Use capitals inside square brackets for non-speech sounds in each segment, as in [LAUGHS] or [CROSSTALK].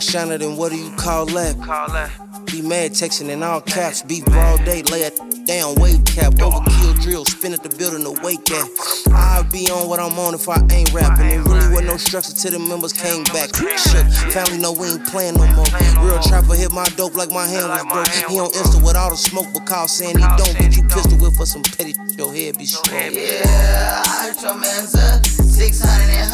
ring shiner, then what do you call that? Call that. Be mad texting in all caps, beef broad day, lay it down, weight cap, overkill drill, spin at the building to wake at. I'll be on what I'm on if I ain't rapping. It really wasn't no structure till the members came back. Shook, family know we ain't playing no more. Real trapper hit my dope like my hand was broke. He on Insta with all the smoke, but call saying he don't. Get you pistol whip for some petty your head be strong. Yeah, I heard your man's up 600 and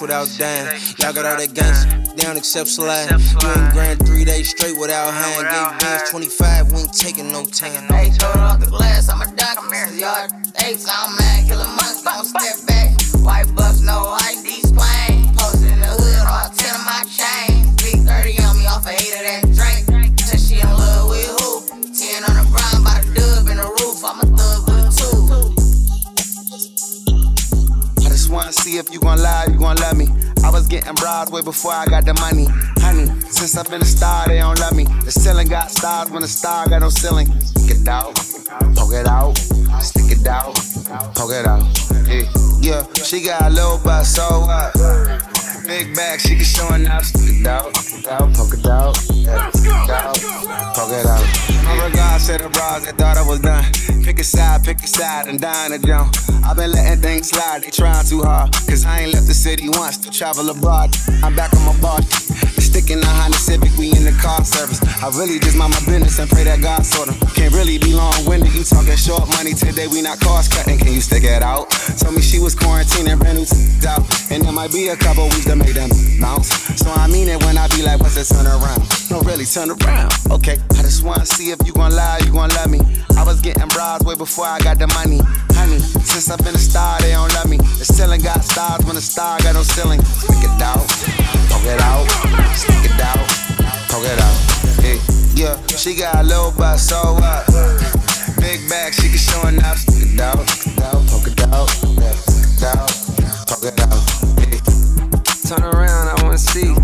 without dying. Y'all got all that gangsta down except slide. You ain't grand three days straight without hand. Gave bands 25, we ain't taking no time. Hey, told off the glass, I'm a duck, I'm here. Yard eight, so I'm mad, kill a don't step back. White bucks, no ID Getting Broadway before I got the money. Honey, since I've been a star, they don't love me. The ceiling got stars when the star got no ceiling. Stick it out, poke it out, stick it out, poke it out. Yeah, yeah. she got a little butt, so what? Big bag, she can showing up. Stick it out, poke it out, stick it out, poke it out. My regards to the bras that thought I was done. Pick a side, pick a side, and dine a jump. I've been letting things slide, they trying too hard. Cause I ain't left the city once to travel abroad. I'm back on my bar. Sticking a Honda Civic, we in the car service. I really just mind my business and pray that God sort 'em. Can't really be long winded, you talking short money today, we not cost cutting. Can you stick it out? Told me she was quarantining, brand new t- out. And there might be a couple weeks to make them bounce. So I mean it when I be like, what's the turn around? No, really, turn around. Okay, I just wanna see if you gon' lie, you gon' love me. I was getting bras way before I got the money. Honey, since I've been a star, they don't love me. The ceiling got stars when the star got no ceiling. Stick it out, poke it out, she got a little butt, so what? Big back, she can show up. Stick it out, poke it out, poke it out. Turn around, I wanna see.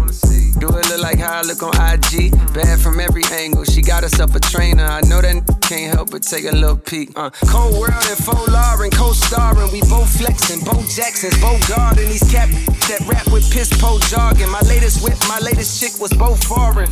Do it look like how I look on IG? Bad from every angle. She got herself a trainer. I know that can't help but take a little peek. Uh, Cold World and Faux Lauren, co-starring. We both flexing, Bo Jackson's, Bo Garden. These cap that rap with piss po jogging. My latest whip, my latest chick was both foreign.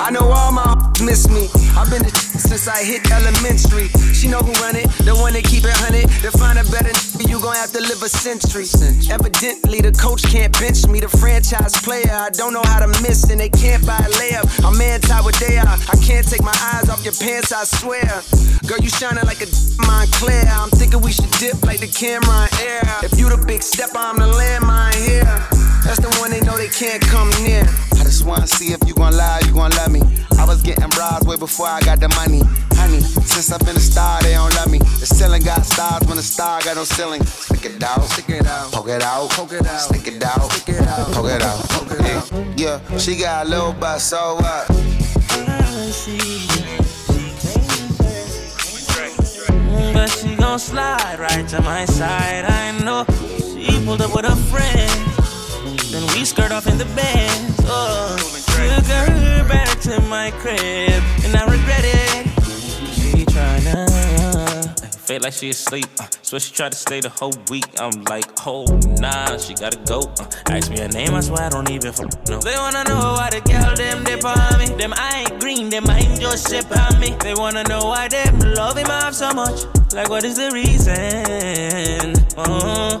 I know all my [LAUGHS] miss me. I've been the [LAUGHS] since I hit elementary. She know who run it, the one that keep it hunted. To find a better [LAUGHS] you gon' have to live a century. Evidently, the coach can't bench me. The franchise player, I don't know how to miss, and they can't buy a layup. I'm anti what they are. I can't take my eyes off your pants, I swear. Girl, you shining like a Moncler. I'm thinking we should dip like the camera in air. If you the big step, I'm the landmine here. That's the one they know they can't come near. I just wanna see if you gon' lie, you gon' love me. I was getting bras way before I got the money. Honey, since I've been a star, they don't love me. The ceiling got stars when the star got no ceiling. Stick it out, stick it out, poke it out, poke it out, stick it out, stick it out, poke it out. Poke it out. Yeah, yeah, she got a little butt, so what? But she gon' slide right to my side. I know she pulled up with a friend. Then we skirt off in the bed. Oh, took her back to my crib, and I regret it. She tryna feel like she asleep, uh, so she tried to stay the whole week. I'm like, oh nah, she gotta go. Uh, ask me her name, I swear I don't even know. They wanna know why the girl them dip on me. Them I ain't green, them I ain't just sip on me. They wanna know why them love him off so much. Like what is the reason? Uh,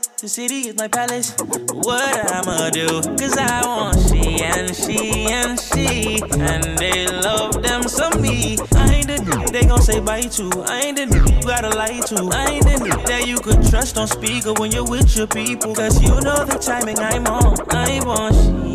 The city is my palace. What I'ma do? Cause I want she and she and she. And they love them some me. I ain't the nigga they gon' say bye to. I ain't the nigga you gotta lie to. I ain't the nigga that you could trust on speaker when you're with your people. Cause you know the timing I'm on. I want she.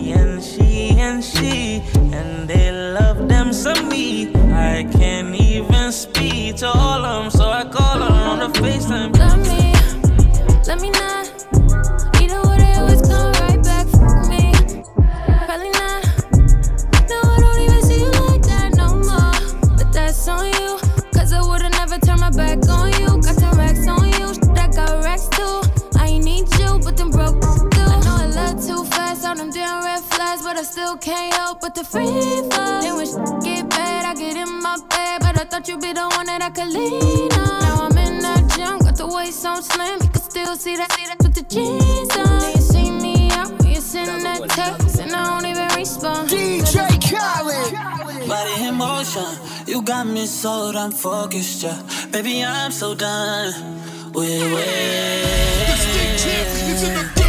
Got the waist on slim, you can still see that, see that with the jeans on. Then you see me out when you send that text, and I don't even respond. DJ Khaled. Body in motion, you got me so damn focused, yeah. Baby, I'm so done with waiting. I'ma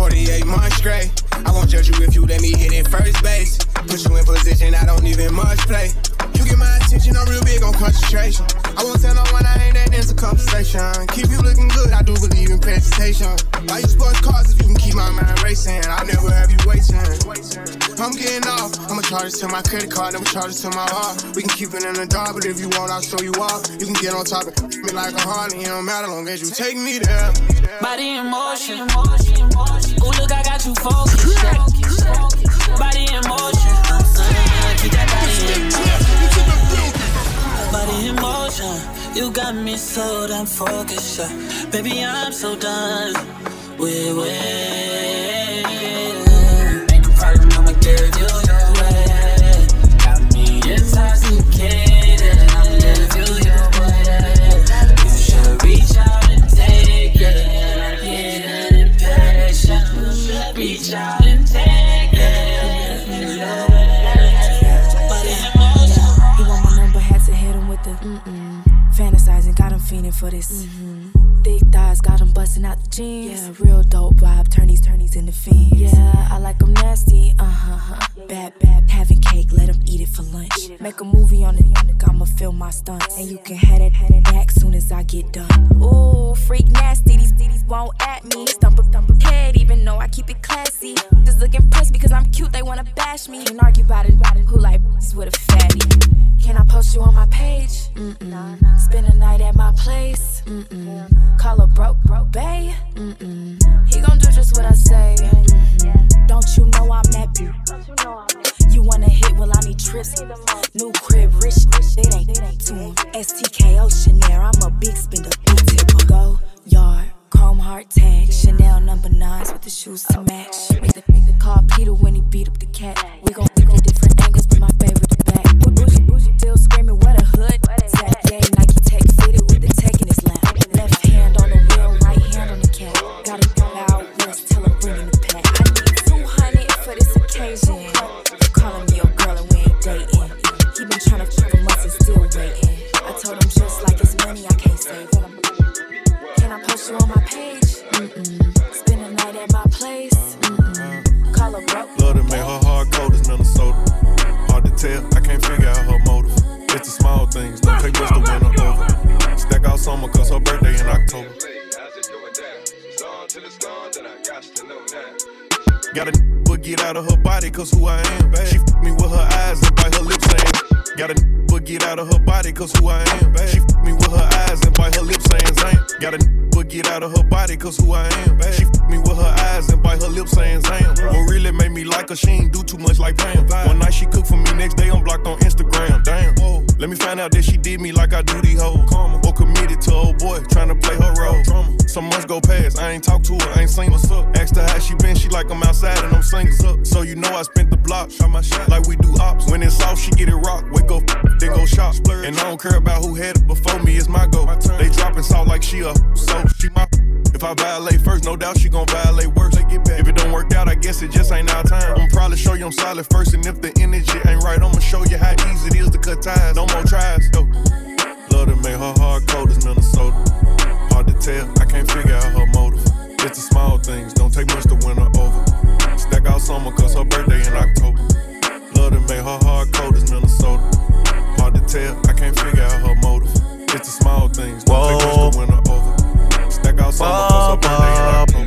48 months straight. I won't judge you if you let me hit it first base. Put you in position, I don't even much play. You get my attention, I'm real big on concentration. I won't tell no one I ain't that into conversation. Keep you looking good, I do believe in presentation. Buy you sports cars if you can keep my mind racing. I'll never have you waiting. I'm getting off, I'ma charge it to my credit card, never charge it to my heart. We can keep it in the dark, but if you want, I'll show you off. You can get on top of me like a Harley, it don't matter long as you take me there. Body in motion. Ooh, look, I got you focused. Body in motion. You got me so damn focused. yeah. Baby, I'm so done with waiting. For this. Thighs, got him busting out the jeans. Yeah, real dope vibe, turnies, turnies in the fiends. Yeah, I like him nasty, uh huh, huh. Bad, bad, having cake, let him eat it for lunch. Make a movie on it, I'ma film my stunts. And you can have it, have that back soon as I get done. Ooh, freak nasty, these ditties won't at me. Stump a, stump a head, even though I keep it classy. Just look impressed because I'm cute, they wanna bash me. Can't argue about it, it. Who like with a fatty? Can I post you on my page? Mm-mm. Spend a night at my place? Mm-mm. Call a broke, broke? Mm-mm. He gon' do just what I say. Don't you know I'm that beaut? You wanna hit? Well, I need trips. New crib, rich, rich. It ain't to him. STK Oceanair, I'm a big spender, big tipper. Go yard, chrome heart tag, Chanel number nines with the shoes to match. Got a but [LAUGHS] get out of her body cause who I am. She f me with her eyes and bite her lips saying. Got a but get out of her body cause who I am. She f me with her eyes and bite her lips saying Zane. Got a but get out of her body cause who I am. She f me with her eyes and bite her lips saying Zam. What really made me like her, she ain't do too much like Pam. One night she cooked for me, next day I'm blocked on Instagram. Damn. Let me find out that she did me like I do these hoes. Or committed to old boy, trying to play her role. Some months go past, I ain't talked to her, I ain't seen what's up. Asked her how she been, she like I'm outside and I'm singing up. So you know I spent the block, shot my shot like we do ops. When it's off, she get it rock, wake up, then go shop. And I don't care about who had it before me, it's my go. They dropping salt like she a so she my. If I violate first, no doubt she gon' violate worse. If it don't work out, I guess it just ain't our time. I'ma probably show you I'm solid first, and if the energy ain't right, I'ma show you how easy it is to cut ties. No more tries. Yo. Love to make her hard cold as Minnesota. Hard to tell, I can't figure out her motive. It's the small things, don't take much to win her over. Stack out summer, cause her birthday in October. Love to make her heart cold as Minnesota. Hard to tell, I can't figure out her motive. It's the small things, don't take much to win her over. Stack out summer, cause her birthday in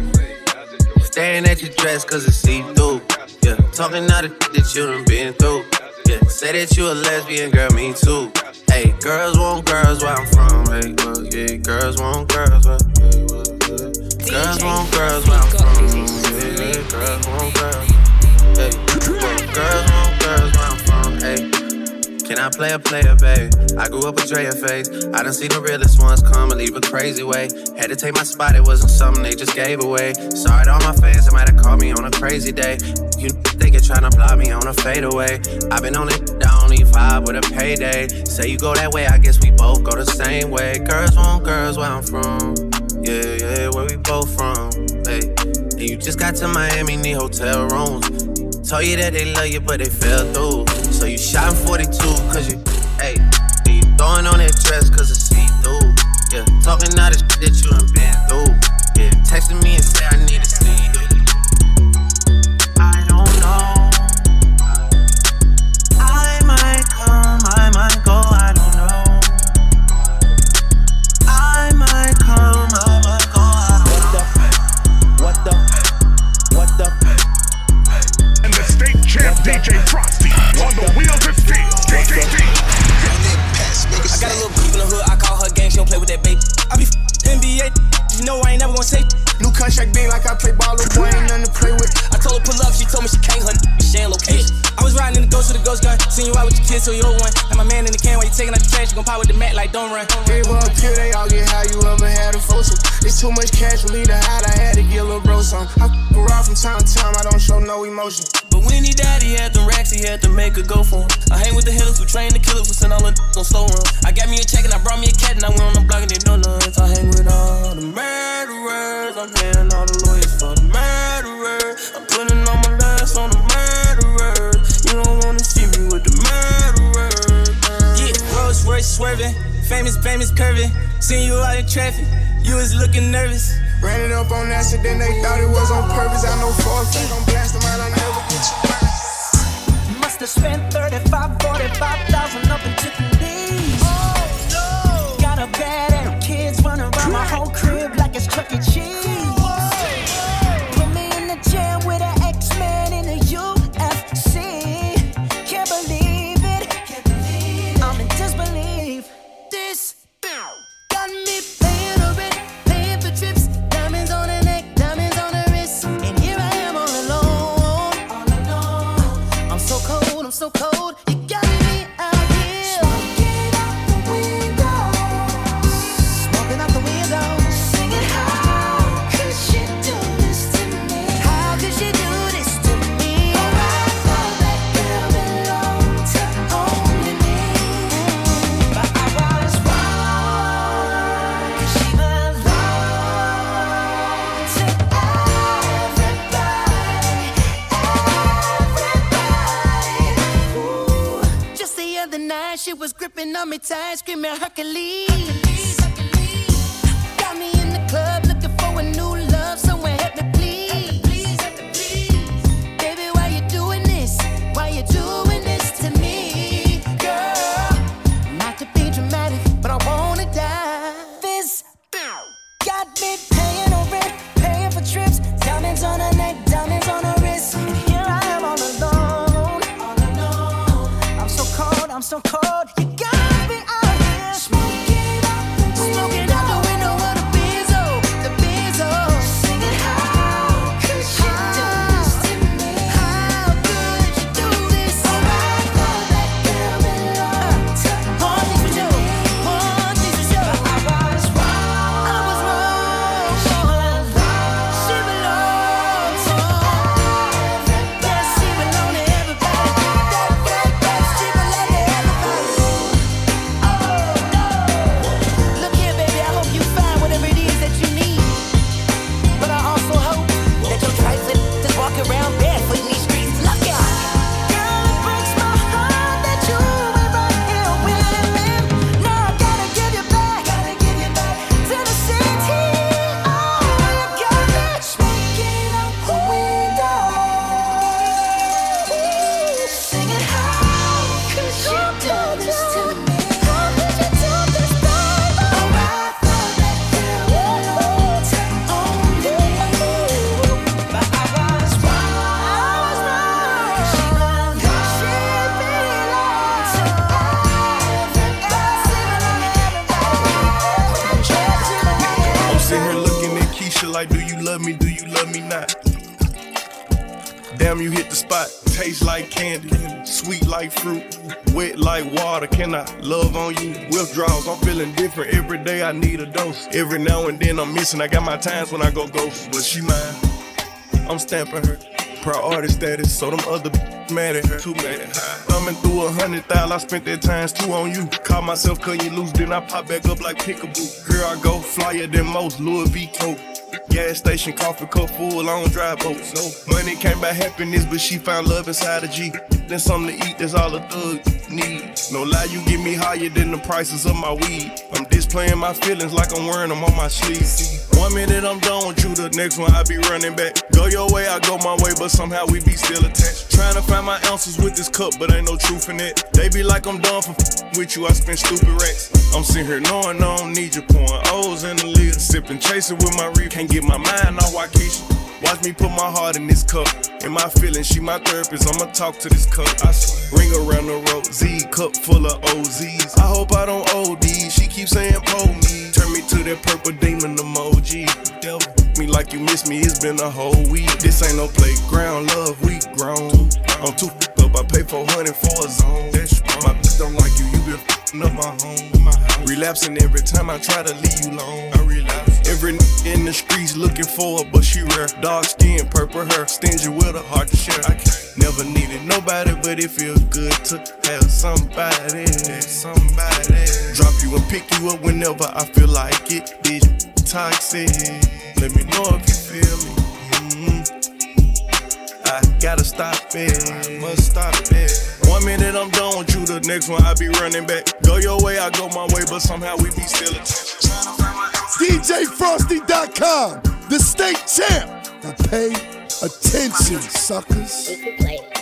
October. Staring at your dress cause it's see through. Yeah, talking all the that you done been through. Yeah, say that you a lesbian, girl, me too. Hey, girls want girls where I'm from. Hey, well, yeah, girls want girls where. Hey, well, yeah. Girls want girls where I'm from. Yeah, yeah, girls want girls. Hey, well, girls want girls where I'm from. Can I play a player, babe? I grew up with Drea face. I done seen the realest ones come and leave a crazy way. Had to take my spot, it wasn't something they just gave away. Sorry to all my fans, they might have called me on a crazy day. You they get trying to block me on a fadeaway. I've been on it, I only vibe with a payday. Say you go that way, I guess we both go the same way. Girls want girls where I'm from. Yeah, yeah, where we both from. Hey, and you just got to Miami, need hotel rooms. Told you that they love you, but they fell through. So you shot in 42, cause you, hey, and you throwing on that dress, cause it's see through. Yeah, talking all the shit that you done been through. Yeah, texting me and say I need no. But when he died, he had them racks, he had to make a go for him. I hang with the hitters who train the killers who send all the on slow run. I got me a check and I brought me a cat and I went on the block and they know nuts. I hang with all the murderers, I'm paying all the lawyers for the murderers. I'm putting all my last on the murderers. You don't wanna see me with the murderers. Yeah, Rolls Royce swerving, famous, famous curving. Seen you out in traffic, you was looking nervous. Ran it up on accident, they thought it was on purpose. I know for a fact I'm blasting mine, I never get you right. Must have spent 35, 45,000 up in Tiffany's. Oh no! Got a bad and tight, screaming Hercules. Got me in the club looking for a new love, help me please. Baby, why you doing this? Why you doing this to me, girl? Not to be dramatic, but I wanna die. This got me paying rent, paying for trips, diamonds on her neck, diamonds on her wrist, and here I am. All alone. I'm so cold, I'm so cold. Taste like candy, sweet like fruit, wet like water. Can I love on you? Withdrawals, I'm feeling different. Every day I need a dose. Every now and then I'm missing. I got my times when I go ghost, but she mine. I'm stamping her. Priority status, so them other mad at her. Too mad. At her. Thumbing through a hundred thousand, I spent that times two on you. Caught myself cutting you loose, then I pop back up like pickaboo. Here I go, flyer than most, Louis V. Coke. Gas station, coffee cup full, on drive boats. No money came by happiness, but she found love inside a G. Then something to eat, that's all a thug need. No lie, you get me higher than the prices of my weed. I'm displaying my feelings like I'm wearing them on my sleeve. One minute I'm done with you, the next one I be running back. Go your way, I go my way, but somehow we be still attached. Trying to find my ounces with this cup, but ain't no truth in it. They be like I'm done for with you, I spend stupid racks. I'm sitting here knowing I don't need you, pouring O's in the lid, sipping, chasing with my reef. Can't get my mind off Waukesha. Watch me put my heart in this cup. In my feelings, she my therapist. I'ma talk to this cup. I swear. Ring around the road, Z cup full of OZs. I hope I don't OD. She keeps saying pull me. Turn me to that purple demon emoji. Devil me like you miss me. It's been a whole week. This ain't no playground, love. We grown. I'm too fucked up. I pay 400 for a zone. That's my bitch don't like you. You been f***ing up my home. Relapsing every time I try to leave you alone. I. Every in the streets looking for her, but she rare. Dark skin, purple hair, stingy with a heart to share. I never needed nobody, but it feels good to have somebody. Somebody drop you and pick you up whenever I feel like it. Bitch, toxic. Let me know if you feel me. Mhm. I gotta stop it, I must stop it. One minute I'm done with you, the next one I be running back. Go your way, I go my way, but somehow we be still attached. DJFrosty.com, the state champ. Now pay attention, suckers.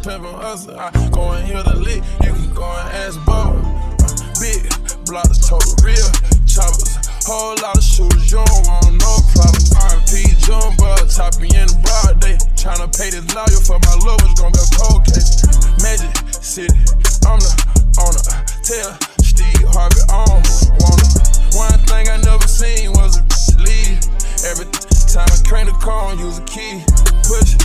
To hustle. I go and hear the lick. You can go and ask Bubba. Big blocks, total real choppers. Whole lot of shooters, you don't want no problem. RP Jumbo, top me in the broad day. Tryna pay this lawyer for my love, lovers, gonna be a cold case. Magic City, I'm the owner. Tell Steve Harvey on. Wanna. One thing I never seen was a leave. Every time I crank the car, use a key. Push,